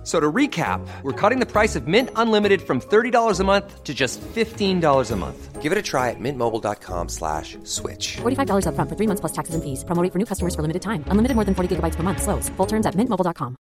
F- So to recap, we're cutting the price of Mint Unlimited from $30 a month to just $15 a month. Give it a try at mintmobile.com slash switch. $45 upfront for three months plus taxes and fees. Promo rate for new customers for limited time. Unlimited more than 40 gigabytes per month. Slows. Full terms at mintmobile.com.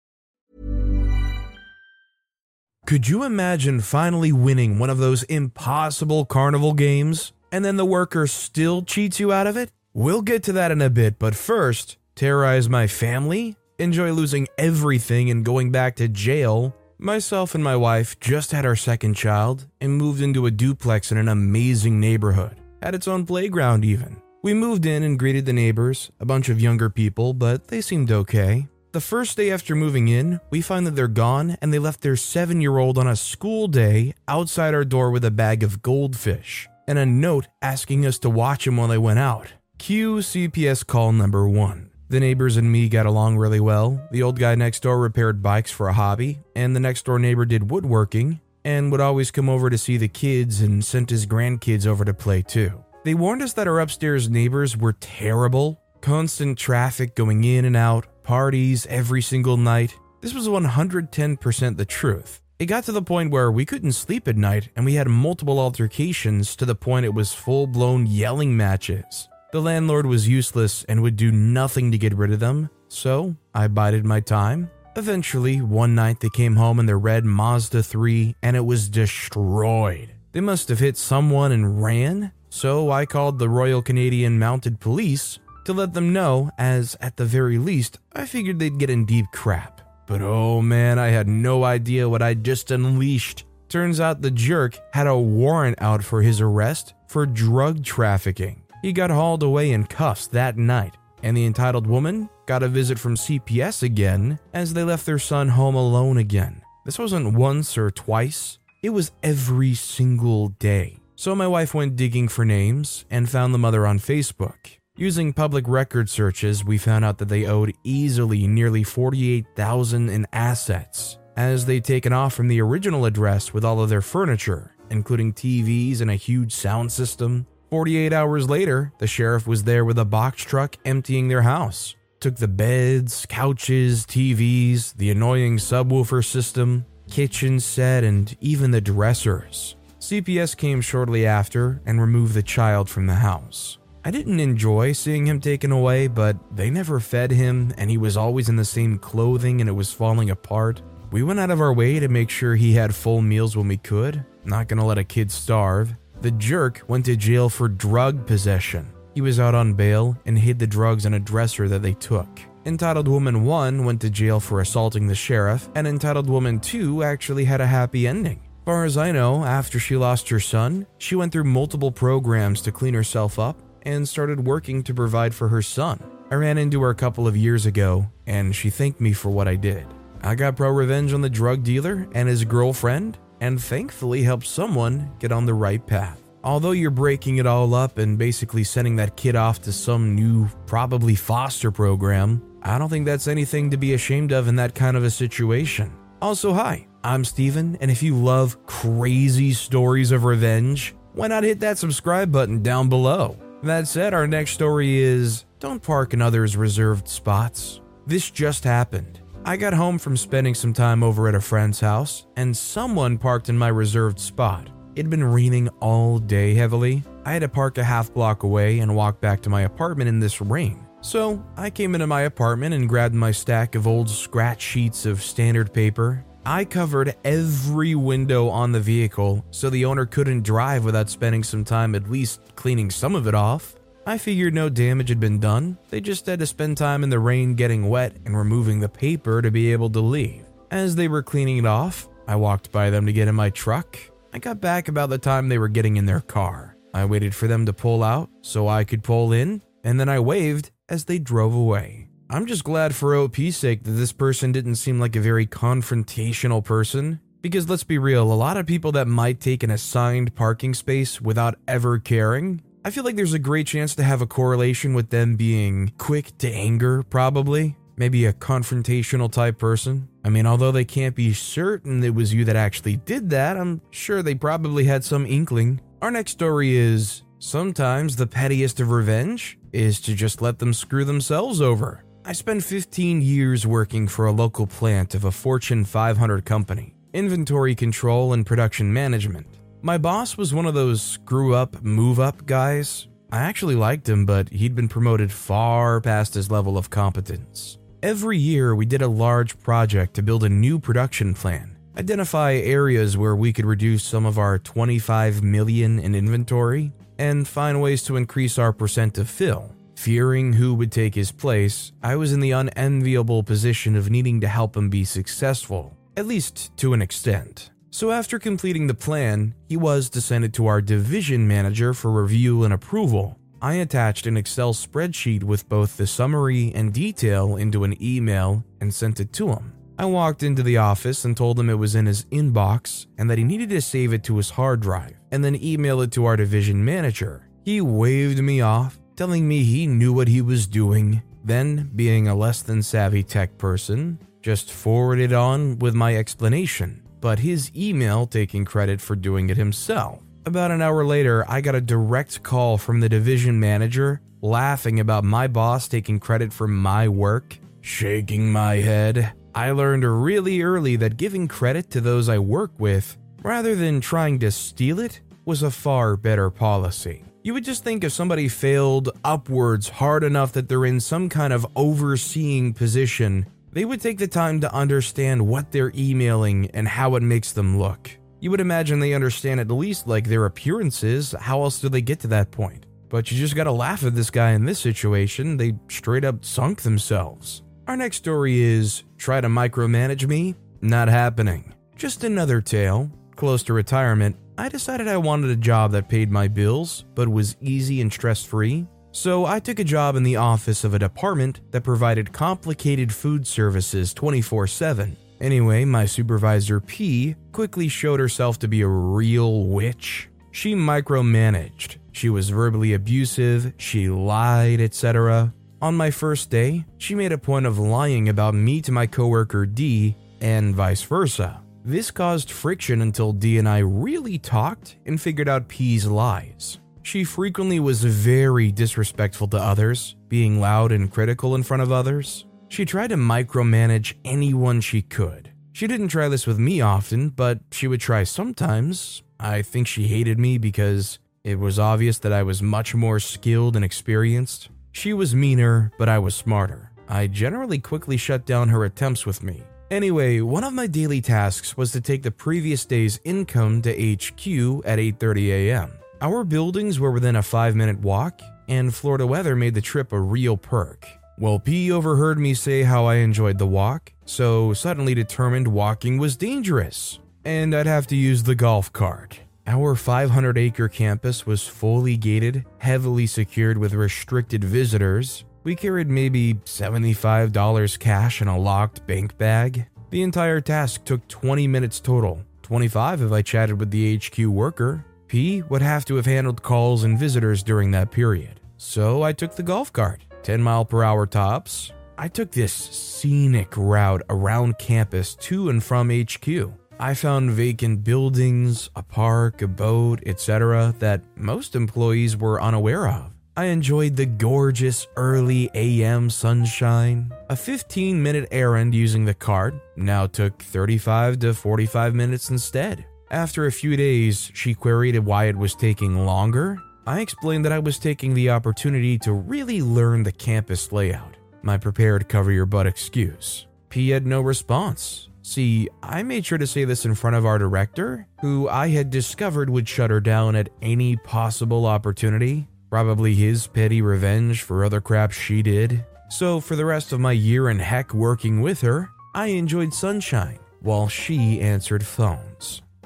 Could you imagine finally winning one of those impossible carnival games and then the worker still cheats you out of it? We'll get to that in a bit, but first, terrorize my family? Enjoy losing everything and going back to jail? Myself and my wife just had our second child and moved into a duplex in an amazing neighborhood. Had its own playground, even. We moved in and greeted the neighbors, a bunch of younger people, but they seemed okay. The first day after moving in, we find that they're gone and they left their seven year old on a school day outside our door with a bag of goldfish and a note asking us to watch him while they went out. Cue CPS call number one. The neighbors and me got along really well. The old guy next door repaired bikes for a hobby, and the next door neighbor did woodworking and would always come over to see the kids and sent his grandkids over to play too. They warned us that our upstairs neighbors were terrible, constant traffic going in and out, parties every single night. This was 110% the truth. It got to the point where we couldn't sleep at night and we had multiple altercations to the point it was full blown yelling matches. The landlord was useless and would do nothing to get rid of them, so I bided my time. Eventually, one night they came home in their red Mazda 3 and it was destroyed. They must have hit someone and ran, so I called the Royal Canadian Mounted Police to let them know, as at the very least, I figured they'd get in deep crap. But oh man, I had no idea what I'd just unleashed. Turns out the jerk had a warrant out for his arrest for drug trafficking. He got hauled away in cuffs that night, and the entitled woman got a visit from CPS again as they left their son home alone again. This wasn't once or twice, it was every single day. So my wife went digging for names and found the mother on Facebook. Using public record searches, we found out that they owed easily nearly 48,000 in assets as they'd taken off from the original address with all of their furniture, including TVs and a huge sound system. 48 hours later, the sheriff was there with a box truck emptying their house. Took the beds, couches, TVs, the annoying subwoofer system, kitchen set, and even the dressers. CPS came shortly after and removed the child from the house. I didn't enjoy seeing him taken away, but they never fed him, and he was always in the same clothing and it was falling apart. We went out of our way to make sure he had full meals when we could, not gonna let a kid starve. The jerk went to jail for drug possession. He was out on bail and hid the drugs in a dresser that they took. Entitled Woman 1 went to jail for assaulting the sheriff, and Entitled Woman 2 actually had a happy ending. Far as I know, after she lost her son, she went through multiple programs to clean herself up and started working to provide for her son. I ran into her a couple of years ago, and she thanked me for what I did. I got pro revenge on the drug dealer and his girlfriend, and thankfully helped someone get on the right path. Although you're breaking it all up and basically sending that kid off to some new, probably foster program, I don't think that's anything to be ashamed of in that kind of a situation. Also, hi, I'm Steven, and if you love crazy stories of revenge, why not hit that subscribe button down below? That said, our next story is Don't Park in Others' Reserved Spots. This just happened. I got home from spending some time over at a friend's house, and someone parked in my reserved spot. It'd been raining all day heavily. I had to park a half block away and walk back to my apartment in this rain. So I came into my apartment and grabbed my stack of old scratch sheets of standard paper. I covered every window on the vehicle so the owner couldn't drive without spending some time at least cleaning some of it off. I figured no damage had been done, they just had to spend time in the rain getting wet and removing the paper to be able to leave. As they were cleaning it off, I walked by them to get in my truck. I got back about the time they were getting in their car. I waited for them to pull out so I could pull in, and then I waved as they drove away. I'm just glad for OP's sake that this person didn't seem like a very confrontational person. Because let's be real, a lot of people that might take an assigned parking space without ever caring, I feel like there's a great chance to have a correlation with them being quick to anger, probably. maybe a confrontational type person. I mean, although they can't be certain it was you that actually did that, I'm sure they probably had some inkling. Our next story is sometimes the pettiest of revenge is to just let them screw themselves over. I spent 15 years working for a local plant of a Fortune 500 company, inventory control and production management. My boss was one of those screw up, move up guys. I actually liked him, but he'd been promoted far past his level of competence. Every year, we did a large project to build a new production plan, identify areas where we could reduce some of our 25 million in inventory, and find ways to increase our percent of fill. Fearing who would take his place, I was in the unenviable position of needing to help him be successful, at least to an extent. So, after completing the plan, he was to send it to our division manager for review and approval. I attached an Excel spreadsheet with both the summary and detail into an email and sent it to him. I walked into the office and told him it was in his inbox and that he needed to save it to his hard drive and then email it to our division manager. He waved me off, telling me he knew what he was doing. Then, being a less than savvy tech person, just forwarded on with my explanation, but his email taking credit for doing it himself. About an hour later, I got a direct call from the division manager laughing about my boss taking credit for my work. Shaking my head, I learned really early that giving credit to those I work with, rather than trying to steal it, was a far better policy. You would just think if somebody failed upwards hard enough that they're in some kind of overseeing position, they would take the time to understand what they're emailing and how it makes them look. You would imagine they understand at least like their appearances. How else do they get to that point? But you just gotta laugh at this guy in this situation. They straight up sunk themselves. Our next story is try to micromanage me? Not happening. Just another tale. Close to retirement, I decided I wanted a job that paid my bills, but was easy and stress free. So I took a job in the office of a department that provided complicated food services 24 7. Anyway, my supervisor P quickly showed herself to be a real witch. She micromanaged, she was verbally abusive, she lied, etc. On my first day, she made a point of lying about me to my coworker D and vice versa. This caused friction until D and I really talked and figured out P's lies. She frequently was very disrespectful to others, being loud and critical in front of others. She tried to micromanage anyone she could. She didn't try this with me often, but she would try sometimes. I think she hated me because it was obvious that I was much more skilled and experienced. She was meaner, but I was smarter. I generally quickly shut down her attempts with me. Anyway, one of my daily tasks was to take the previous day's income to HQ at 8:30 a.m. Our buildings were within a 5-minute walk, and Florida weather made the trip a real perk. Well, P overheard me say how I enjoyed the walk, so suddenly determined walking was dangerous, and I'd have to use the golf cart. Our 500 acre campus was fully gated, heavily secured with restricted visitors. We carried maybe $75 cash in a locked bank bag. The entire task took 20 minutes total, 25 if I chatted with the HQ worker. P would have to have handled calls and visitors during that period. So I took the golf cart. 10 mile per hour tops. I took this scenic route around campus to and from HQ. I found vacant buildings, a park, a boat, etc., that most employees were unaware of. I enjoyed the gorgeous early AM sunshine. A 15 minute errand using the cart now took 35 to 45 minutes instead. After a few days, she queried why it was taking longer, I explained that I was taking the opportunity to really learn the campus layout, my prepared cover your butt excuse. P had no response. See, I made sure to say this in front of our director, who I had discovered would shut her down at any possible opportunity, probably his petty revenge for other crap she did. So, for the rest of my year and heck working with her, I enjoyed sunshine while she answered phones.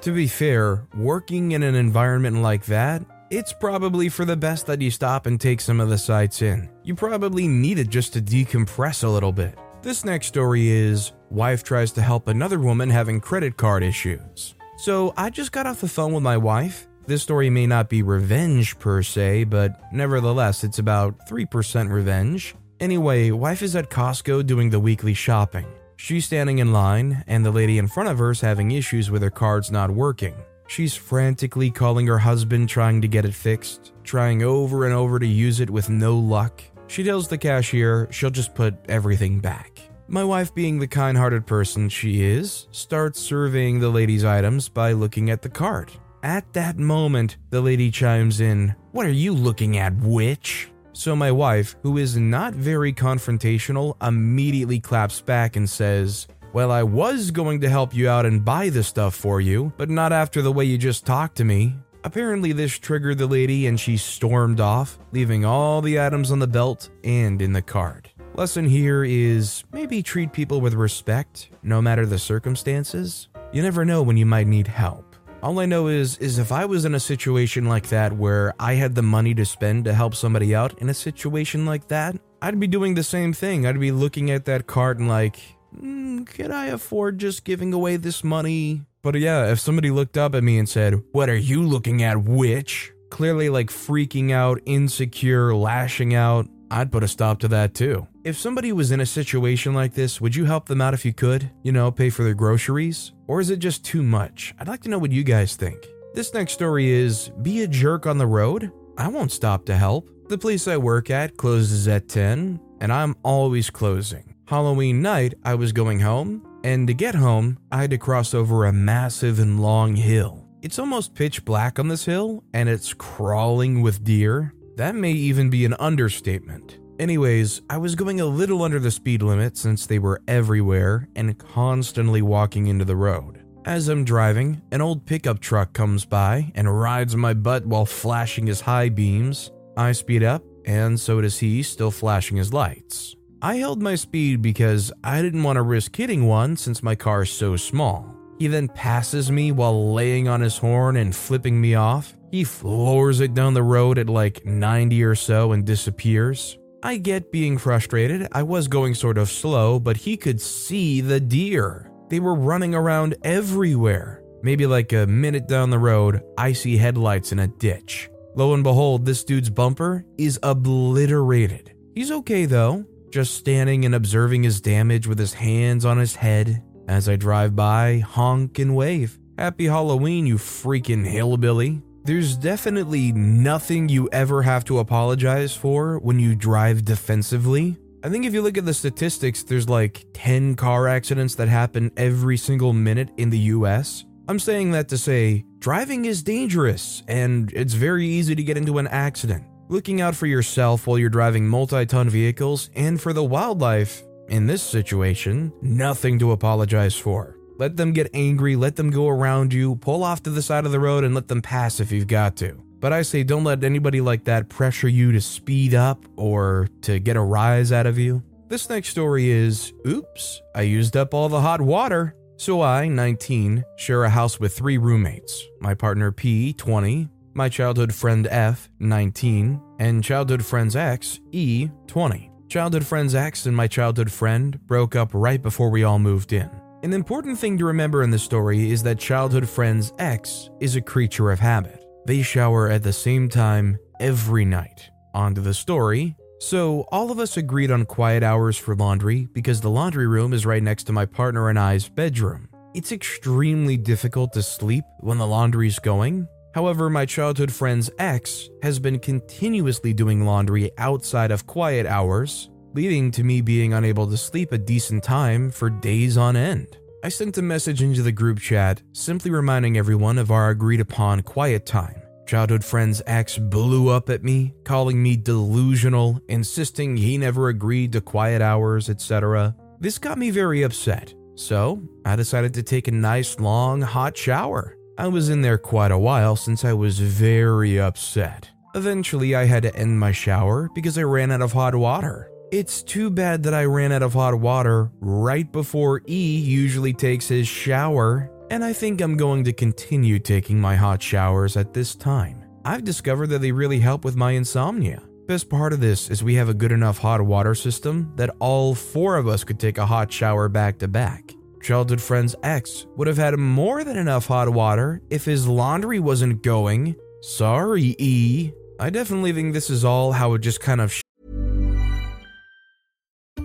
To be fair, working in an environment like that it's probably for the best that you stop and take some of the sights in. You probably need it just to decompress a little bit. This next story is Wife tries to help another woman having credit card issues. So I just got off the phone with my wife. This story may not be revenge per se, but nevertheless, it's about 3% revenge. Anyway, wife is at Costco doing the weekly shopping. She's standing in line, and the lady in front of her is having issues with her cards not working. She's frantically calling her husband, trying to get it fixed, trying over and over to use it with no luck. She tells the cashier she'll just put everything back. My wife, being the kind hearted person she is, starts surveying the lady's items by looking at the cart. At that moment, the lady chimes in, What are you looking at, witch? So my wife, who is not very confrontational, immediately claps back and says, Well, I was going to help you out and buy the stuff for you, but not after the way you just talked to me. Apparently, this triggered the lady and she stormed off, leaving all the items on the belt and in the cart. Lesson here is maybe treat people with respect, no matter the circumstances. You never know when you might need help. All I know is is if I was in a situation like that where I had the money to spend to help somebody out in a situation like that, I'd be doing the same thing. I'd be looking at that cart and like, mm, can I afford just giving away this money? But yeah, if somebody looked up at me and said, "What are you looking at, witch?" Clearly like freaking out, insecure, lashing out, I'd put a stop to that too. If somebody was in a situation like this, would you help them out if you could? You know, pay for their groceries? Or is it just too much? I'd like to know what you guys think. This next story is Be a jerk on the road? I won't stop to help. The place I work at closes at 10, and I'm always closing. Halloween night, I was going home, and to get home, I had to cross over a massive and long hill. It's almost pitch black on this hill, and it's crawling with deer. That may even be an understatement. Anyways, I was going a little under the speed limit since they were everywhere and constantly walking into the road. As I'm driving, an old pickup truck comes by and rides my butt while flashing his high beams. I speed up, and so does he, still flashing his lights. I held my speed because I didn't want to risk hitting one since my car is so small. He then passes me while laying on his horn and flipping me off. He floors it down the road at like 90 or so and disappears. I get being frustrated. I was going sort of slow, but he could see the deer. They were running around everywhere. Maybe like a minute down the road, I see headlights in a ditch. Lo and behold, this dude's bumper is obliterated. He's okay though, just standing and observing his damage with his hands on his head. As I drive by, honk and wave. Happy Halloween, you freaking hillbilly. There's definitely nothing you ever have to apologize for when you drive defensively. I think if you look at the statistics, there's like 10 car accidents that happen every single minute in the US. I'm saying that to say, driving is dangerous and it's very easy to get into an accident. Looking out for yourself while you're driving multi ton vehicles and for the wildlife, in this situation, nothing to apologize for. Let them get angry, let them go around you, pull off to the side of the road and let them pass if you've got to. But I say don't let anybody like that pressure you to speed up or to get a rise out of you. This next story is Oops, I used up all the hot water. So I, 19, share a house with three roommates my partner P, 20, my childhood friend F, 19, and childhood friend's X, E, 20. Childhood friend's X and my childhood friend broke up right before we all moved in. An important thing to remember in this story is that childhood friend's X is a creature of habit. They shower at the same time every night. On to the story. So, all of us agreed on quiet hours for laundry because the laundry room is right next to my partner and I's bedroom. It's extremely difficult to sleep when the laundry's going. However, my childhood friend's ex has been continuously doing laundry outside of quiet hours, leading to me being unable to sleep a decent time for days on end. I sent a message into the group chat simply reminding everyone of our agreed upon quiet time. Childhood friend's ex blew up at me, calling me delusional, insisting he never agreed to quiet hours, etc. This got me very upset, so I decided to take a nice long hot shower. I was in there quite a while since I was very upset. Eventually, I had to end my shower because I ran out of hot water. It's too bad that I ran out of hot water right before E usually takes his shower, and I think I'm going to continue taking my hot showers at this time. I've discovered that they really help with my insomnia. Best part of this is we have a good enough hot water system that all four of us could take a hot shower back to back. Childhood friend's ex would have had more than enough hot water if his laundry wasn't going. Sorry, E. I definitely think this is all how it just kind of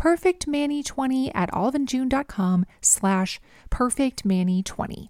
PERFECTMANI20 at oliveandjune.com slash PERFECTMANI20.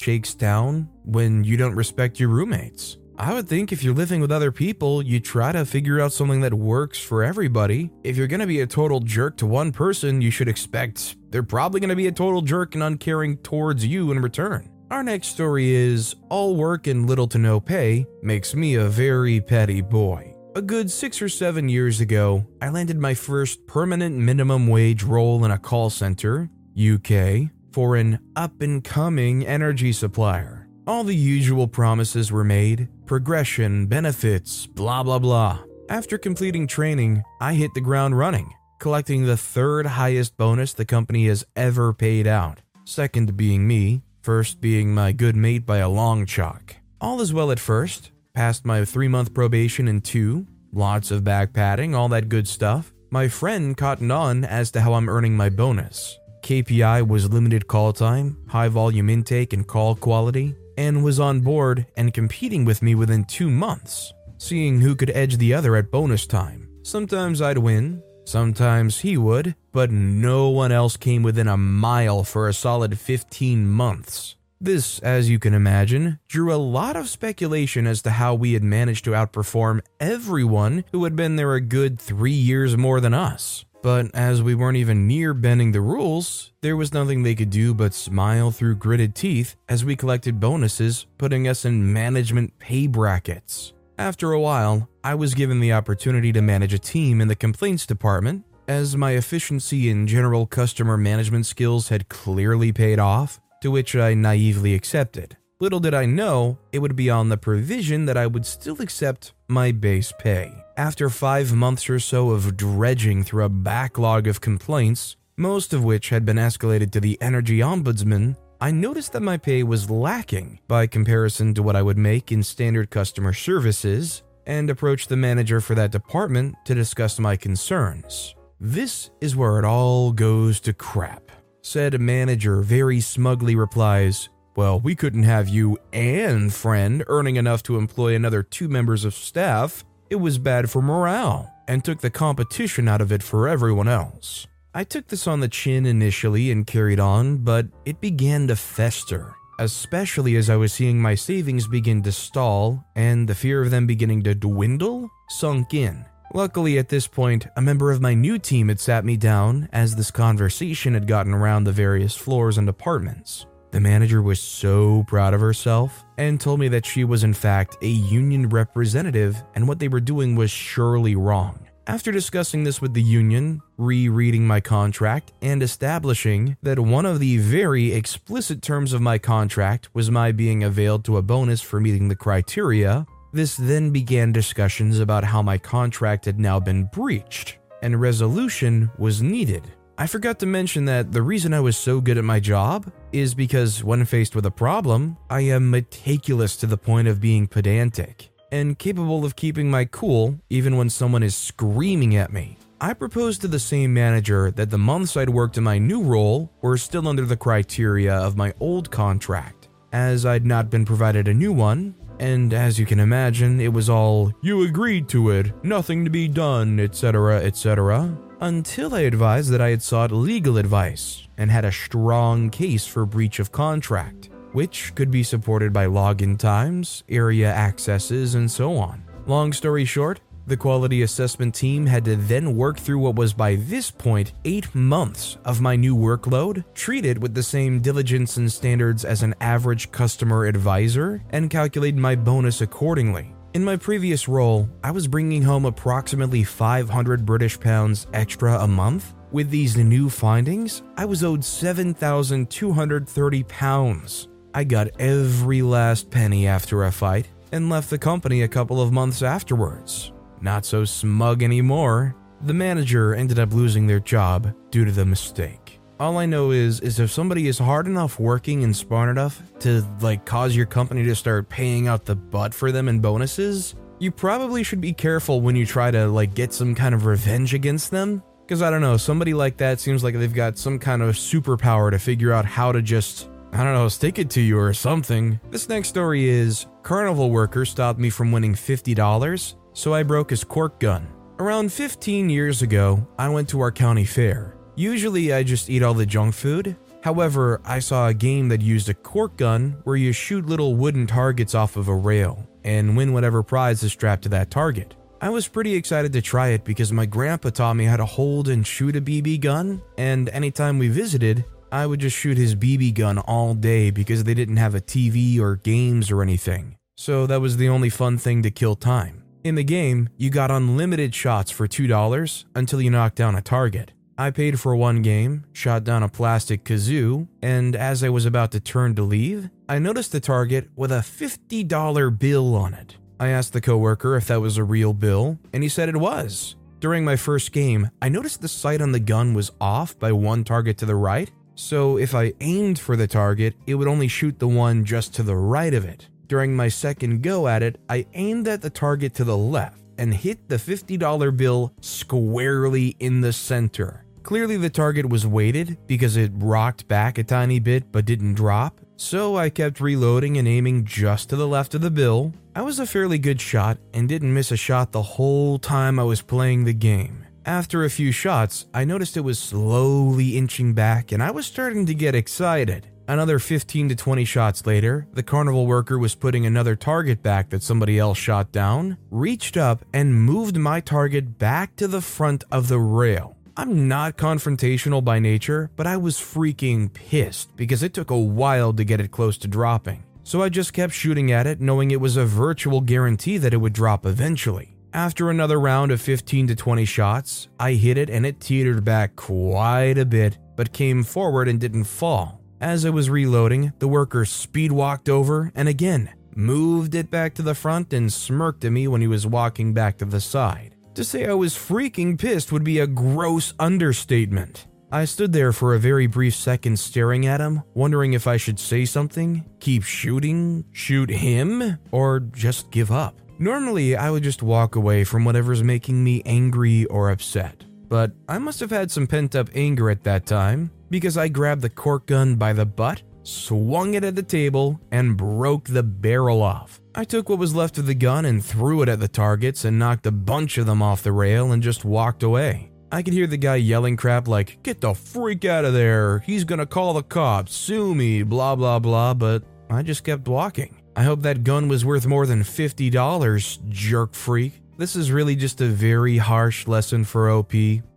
shakes down when you don't respect your roommates. I would think if you're living with other people, you try to figure out something that works for everybody. If you're gonna be a total jerk to one person, you should expect they're probably gonna be a total jerk and uncaring towards you in return. Our next story is All work and little to no pay makes me a very petty boy. A good six or seven years ago, I landed my first permanent minimum wage role in a call center, UK, for an up and coming energy supplier. All the usual promises were made progression, benefits, blah blah blah. After completing training, I hit the ground running, collecting the third highest bonus the company has ever paid out, second being me, first being my good mate by a long chalk. All is well at first, passed my three month probation in two, lots of back padding, all that good stuff. My friend cottoned on as to how I'm earning my bonus. KPI was limited call time, high volume intake, and call quality, and was on board and competing with me within two months, seeing who could edge the other at bonus time. Sometimes I'd win, sometimes he would, but no one else came within a mile for a solid 15 months. This, as you can imagine, drew a lot of speculation as to how we had managed to outperform everyone who had been there a good three years more than us. But as we weren't even near bending the rules, there was nothing they could do but smile through gritted teeth as we collected bonuses, putting us in management pay brackets. After a while, I was given the opportunity to manage a team in the complaints department, as my efficiency and general customer management skills had clearly paid off, to which I naively accepted. Little did I know it would be on the provision that I would still accept my base pay. After five months or so of dredging through a backlog of complaints, most of which had been escalated to the Energy Ombudsman, I noticed that my pay was lacking by comparison to what I would make in standard customer services and approached the manager for that department to discuss my concerns. This is where it all goes to crap. Said manager very smugly replies, Well, we couldn't have you and friend earning enough to employ another two members of staff. It was bad for morale and took the competition out of it for everyone else. I took this on the chin initially and carried on, but it began to fester, especially as I was seeing my savings begin to stall and the fear of them beginning to dwindle sunk in. Luckily, at this point, a member of my new team had sat me down as this conversation had gotten around the various floors and departments. The manager was so proud of herself and told me that she was, in fact, a union representative and what they were doing was surely wrong. After discussing this with the union, rereading my contract, and establishing that one of the very explicit terms of my contract was my being availed to a bonus for meeting the criteria, this then began discussions about how my contract had now been breached, and resolution was needed. I forgot to mention that the reason I was so good at my job is because when faced with a problem, I am meticulous to the point of being pedantic and capable of keeping my cool even when someone is screaming at me. I proposed to the same manager that the months I'd worked in my new role were still under the criteria of my old contract, as I'd not been provided a new one, and as you can imagine, it was all, you agreed to it, nothing to be done, etc., etc until I advised that I had sought legal advice and had a strong case for breach of contract, which could be supported by login times, area accesses, and so on. Long story short, The quality assessment team had to then work through what was by this point eight months of my new workload, treat it with the same diligence and standards as an average customer advisor, and calculate my bonus accordingly. In my previous role, I was bringing home approximately 500 British pounds extra a month. With these new findings, I was owed 7,230 pounds. I got every last penny after a fight and left the company a couple of months afterwards. Not so smug anymore. The manager ended up losing their job due to the mistake. All I know is is if somebody is hard enough working and smart enough to like cause your company to start paying out the butt for them in bonuses, you probably should be careful when you try to like get some kind of revenge against them. Because I don't know, somebody like that seems like they've got some kind of superpower to figure out how to just, I don't know, stick it to you or something. This next story is Carnival worker stopped me from winning $50, so I broke his cork gun. Around 15 years ago, I went to our county fair. Usually I just eat all the junk food. However, I saw a game that used a cork gun where you shoot little wooden targets off of a rail and win whatever prize is strapped to that target. I was pretty excited to try it because my grandpa taught me how to hold and shoot a BB gun, and anytime we visited, I would just shoot his BB gun all day because they didn't have a TV or games or anything. So that was the only fun thing to kill time. In the game, you got unlimited shots for $2 until you knocked down a target. I paid for one game, shot down a plastic kazoo, and as I was about to turn to leave, I noticed the target with a $50 bill on it. I asked the coworker if that was a real bill, and he said it was. During my first game, I noticed the sight on the gun was off by one target to the right, so if I aimed for the target, it would only shoot the one just to the right of it. During my second go at it, I aimed at the target to the left and hit the $50 bill squarely in the center. Clearly, the target was weighted because it rocked back a tiny bit but didn't drop, so I kept reloading and aiming just to the left of the bill. I was a fairly good shot and didn't miss a shot the whole time I was playing the game. After a few shots, I noticed it was slowly inching back and I was starting to get excited. Another 15 to 20 shots later, the carnival worker was putting another target back that somebody else shot down, reached up, and moved my target back to the front of the rail. I'm not confrontational by nature, but I was freaking pissed because it took a while to get it close to dropping. So I just kept shooting at it, knowing it was a virtual guarantee that it would drop eventually. After another round of 15 to 20 shots, I hit it and it teetered back quite a bit, but came forward and didn't fall. As I was reloading, the worker speed walked over and again moved it back to the front and smirked at me when he was walking back to the side. To say I was freaking pissed would be a gross understatement. I stood there for a very brief second staring at him, wondering if I should say something, keep shooting, shoot him, or just give up. Normally, I would just walk away from whatever's making me angry or upset. But I must have had some pent up anger at that time because I grabbed the cork gun by the butt, swung it at the table, and broke the barrel off. I took what was left of the gun and threw it at the targets and knocked a bunch of them off the rail and just walked away. I could hear the guy yelling crap like, Get the freak out of there, he's gonna call the cops, sue me, blah blah blah, but I just kept walking. I hope that gun was worth more than $50, jerk freak. This is really just a very harsh lesson for OP.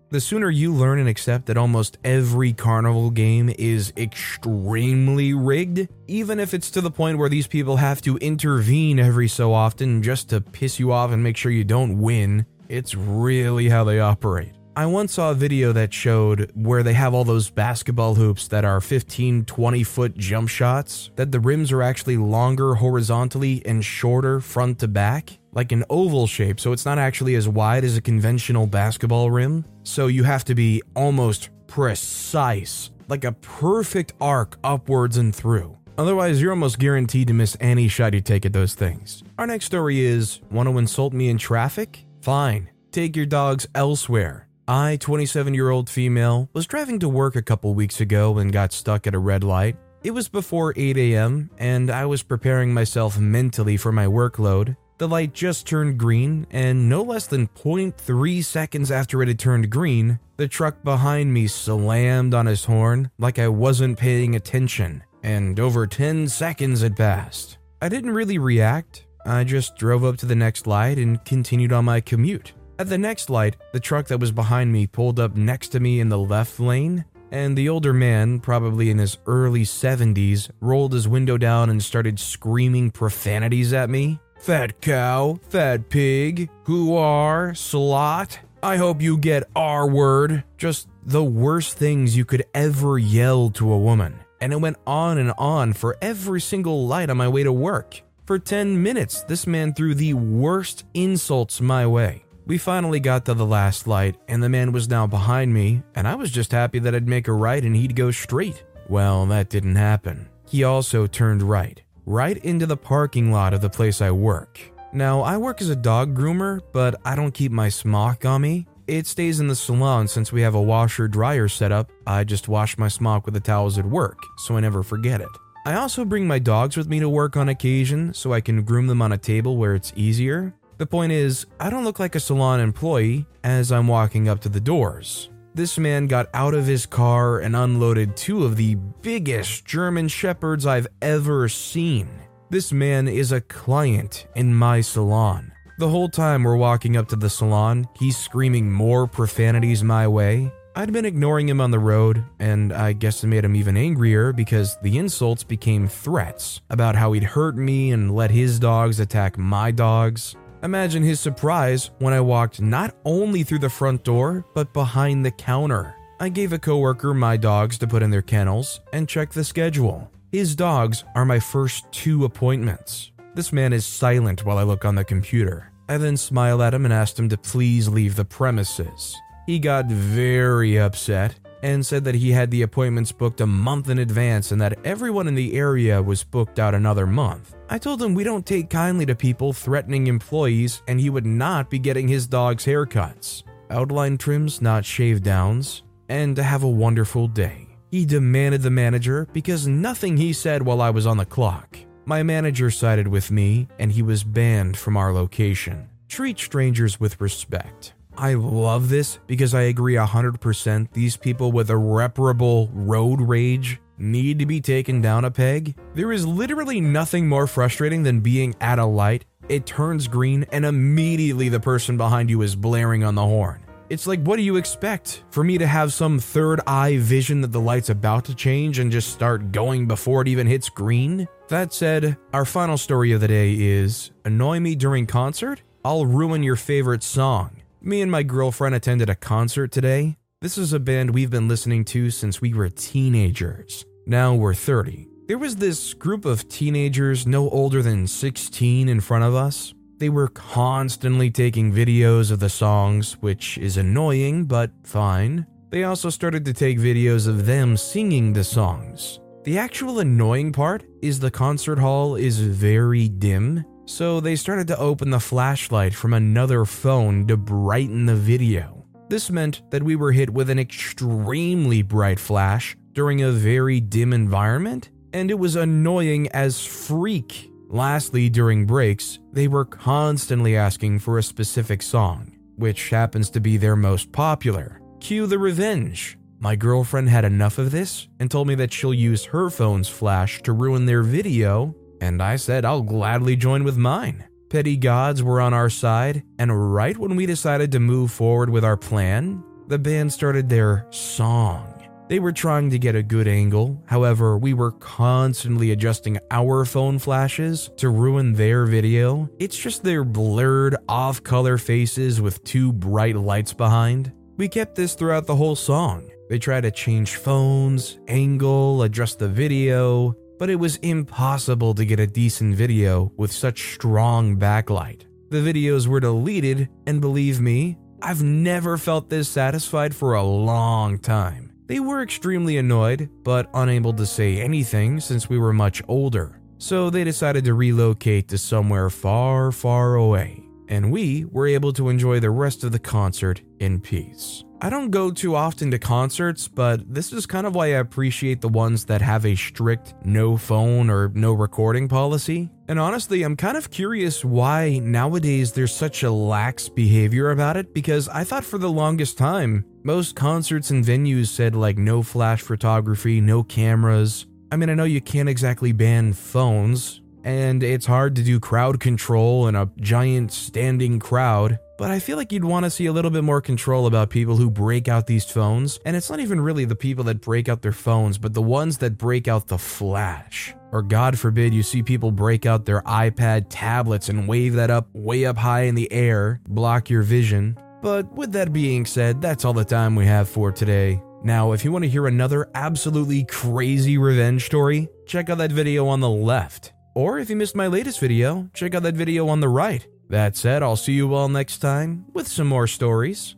The sooner you learn and accept that almost every carnival game is extremely rigged, even if it's to the point where these people have to intervene every so often just to piss you off and make sure you don't win, it's really how they operate. I once saw a video that showed where they have all those basketball hoops that are 15, 20 foot jump shots, that the rims are actually longer horizontally and shorter front to back, like an oval shape, so it's not actually as wide as a conventional basketball rim. So you have to be almost precise, like a perfect arc upwards and through. Otherwise, you're almost guaranteed to miss any shot you take at those things. Our next story is Want to insult me in traffic? Fine. Take your dogs elsewhere. I, 27 year old female, was driving to work a couple weeks ago and got stuck at a red light. It was before 8 a.m., and I was preparing myself mentally for my workload. The light just turned green, and no less than 0.3 seconds after it had turned green, the truck behind me slammed on his horn like I wasn't paying attention, and over 10 seconds had passed. I didn't really react. I just drove up to the next light and continued on my commute. At the next light, the truck that was behind me pulled up next to me in the left lane, and the older man, probably in his early 70s, rolled his window down and started screaming profanities at me. Fat cow, fat pig, who are, slot. I hope you get R word. Just the worst things you could ever yell to a woman. And it went on and on for every single light on my way to work. For 10 minutes, this man threw the worst insults my way. We finally got to the last light, and the man was now behind me, and I was just happy that I'd make a right and he'd go straight. Well, that didn't happen. He also turned right, right into the parking lot of the place I work. Now, I work as a dog groomer, but I don't keep my smock on me. It stays in the salon since we have a washer dryer set up. I just wash my smock with the towels at work, so I never forget it. I also bring my dogs with me to work on occasion so I can groom them on a table where it's easier. The point is, I don't look like a salon employee as I'm walking up to the doors. This man got out of his car and unloaded two of the biggest German Shepherds I've ever seen. This man is a client in my salon. The whole time we're walking up to the salon, he's screaming more profanities my way. I'd been ignoring him on the road, and I guess it made him even angrier because the insults became threats about how he'd hurt me and let his dogs attack my dogs. Imagine his surprise when I walked not only through the front door, but behind the counter. I gave a coworker my dogs to put in their kennels and check the schedule. His dogs are my first two appointments. This man is silent while I look on the computer. I then smile at him and asked him to please leave the premises. He got very upset and said that he had the appointments booked a month in advance and that everyone in the area was booked out another month. I told him we don't take kindly to people threatening employees and he would not be getting his dog's haircuts, outline trims, not shave downs, and to have a wonderful day. He demanded the manager because nothing he said while I was on the clock. My manager sided with me and he was banned from our location. Treat strangers with respect. I love this because I agree 100% these people with irreparable road rage need to be taken down a peg. There is literally nothing more frustrating than being at a light, it turns green, and immediately the person behind you is blaring on the horn. It's like, what do you expect? For me to have some third eye vision that the light's about to change and just start going before it even hits green? That said, our final story of the day is Annoy me during concert? I'll ruin your favorite song. Me and my girlfriend attended a concert today. This is a band we've been listening to since we were teenagers. Now we're 30. There was this group of teenagers no older than 16 in front of us. They were constantly taking videos of the songs, which is annoying, but fine. They also started to take videos of them singing the songs. The actual annoying part is the concert hall is very dim, so they started to open the flashlight from another phone to brighten the video. This meant that we were hit with an extremely bright flash during a very dim environment, and it was annoying as freak. Lastly, during breaks, they were constantly asking for a specific song, which happens to be their most popular. Cue the revenge. My girlfriend had enough of this and told me that she'll use her phone's flash to ruin their video, and I said I'll gladly join with mine. Petty gods were on our side, and right when we decided to move forward with our plan, the band started their song. They were trying to get a good angle, however, we were constantly adjusting our phone flashes to ruin their video. It's just their blurred, off color faces with two bright lights behind. We kept this throughout the whole song. They tried to change phones, angle, adjust the video, but it was impossible to get a decent video with such strong backlight. The videos were deleted, and believe me, I've never felt this satisfied for a long time. They were extremely annoyed, but unable to say anything since we were much older. So they decided to relocate to somewhere far, far away, and we were able to enjoy the rest of the concert in peace. I don't go too often to concerts, but this is kind of why I appreciate the ones that have a strict no phone or no recording policy. And honestly, I'm kind of curious why nowadays there's such a lax behavior about it because I thought for the longest time, most concerts and venues said like no flash photography, no cameras. I mean, I know you can't exactly ban phones, and it's hard to do crowd control in a giant standing crowd. But I feel like you'd want to see a little bit more control about people who break out these phones. And it's not even really the people that break out their phones, but the ones that break out the flash. Or God forbid you see people break out their iPad tablets and wave that up way up high in the air, block your vision. But with that being said, that's all the time we have for today. Now, if you want to hear another absolutely crazy revenge story, check out that video on the left. Or if you missed my latest video, check out that video on the right. That said, I'll see you all next time with some more stories.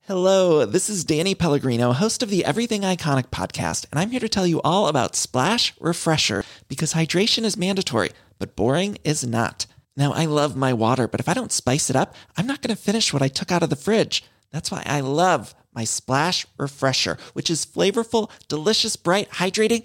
Hello, this is Danny Pellegrino, host of the Everything Iconic podcast, and I'm here to tell you all about Splash Refresher because hydration is mandatory, but boring is not. Now, I love my water, but if I don't spice it up, I'm not going to finish what I took out of the fridge. That's why I love my Splash Refresher, which is flavorful, delicious, bright, hydrating,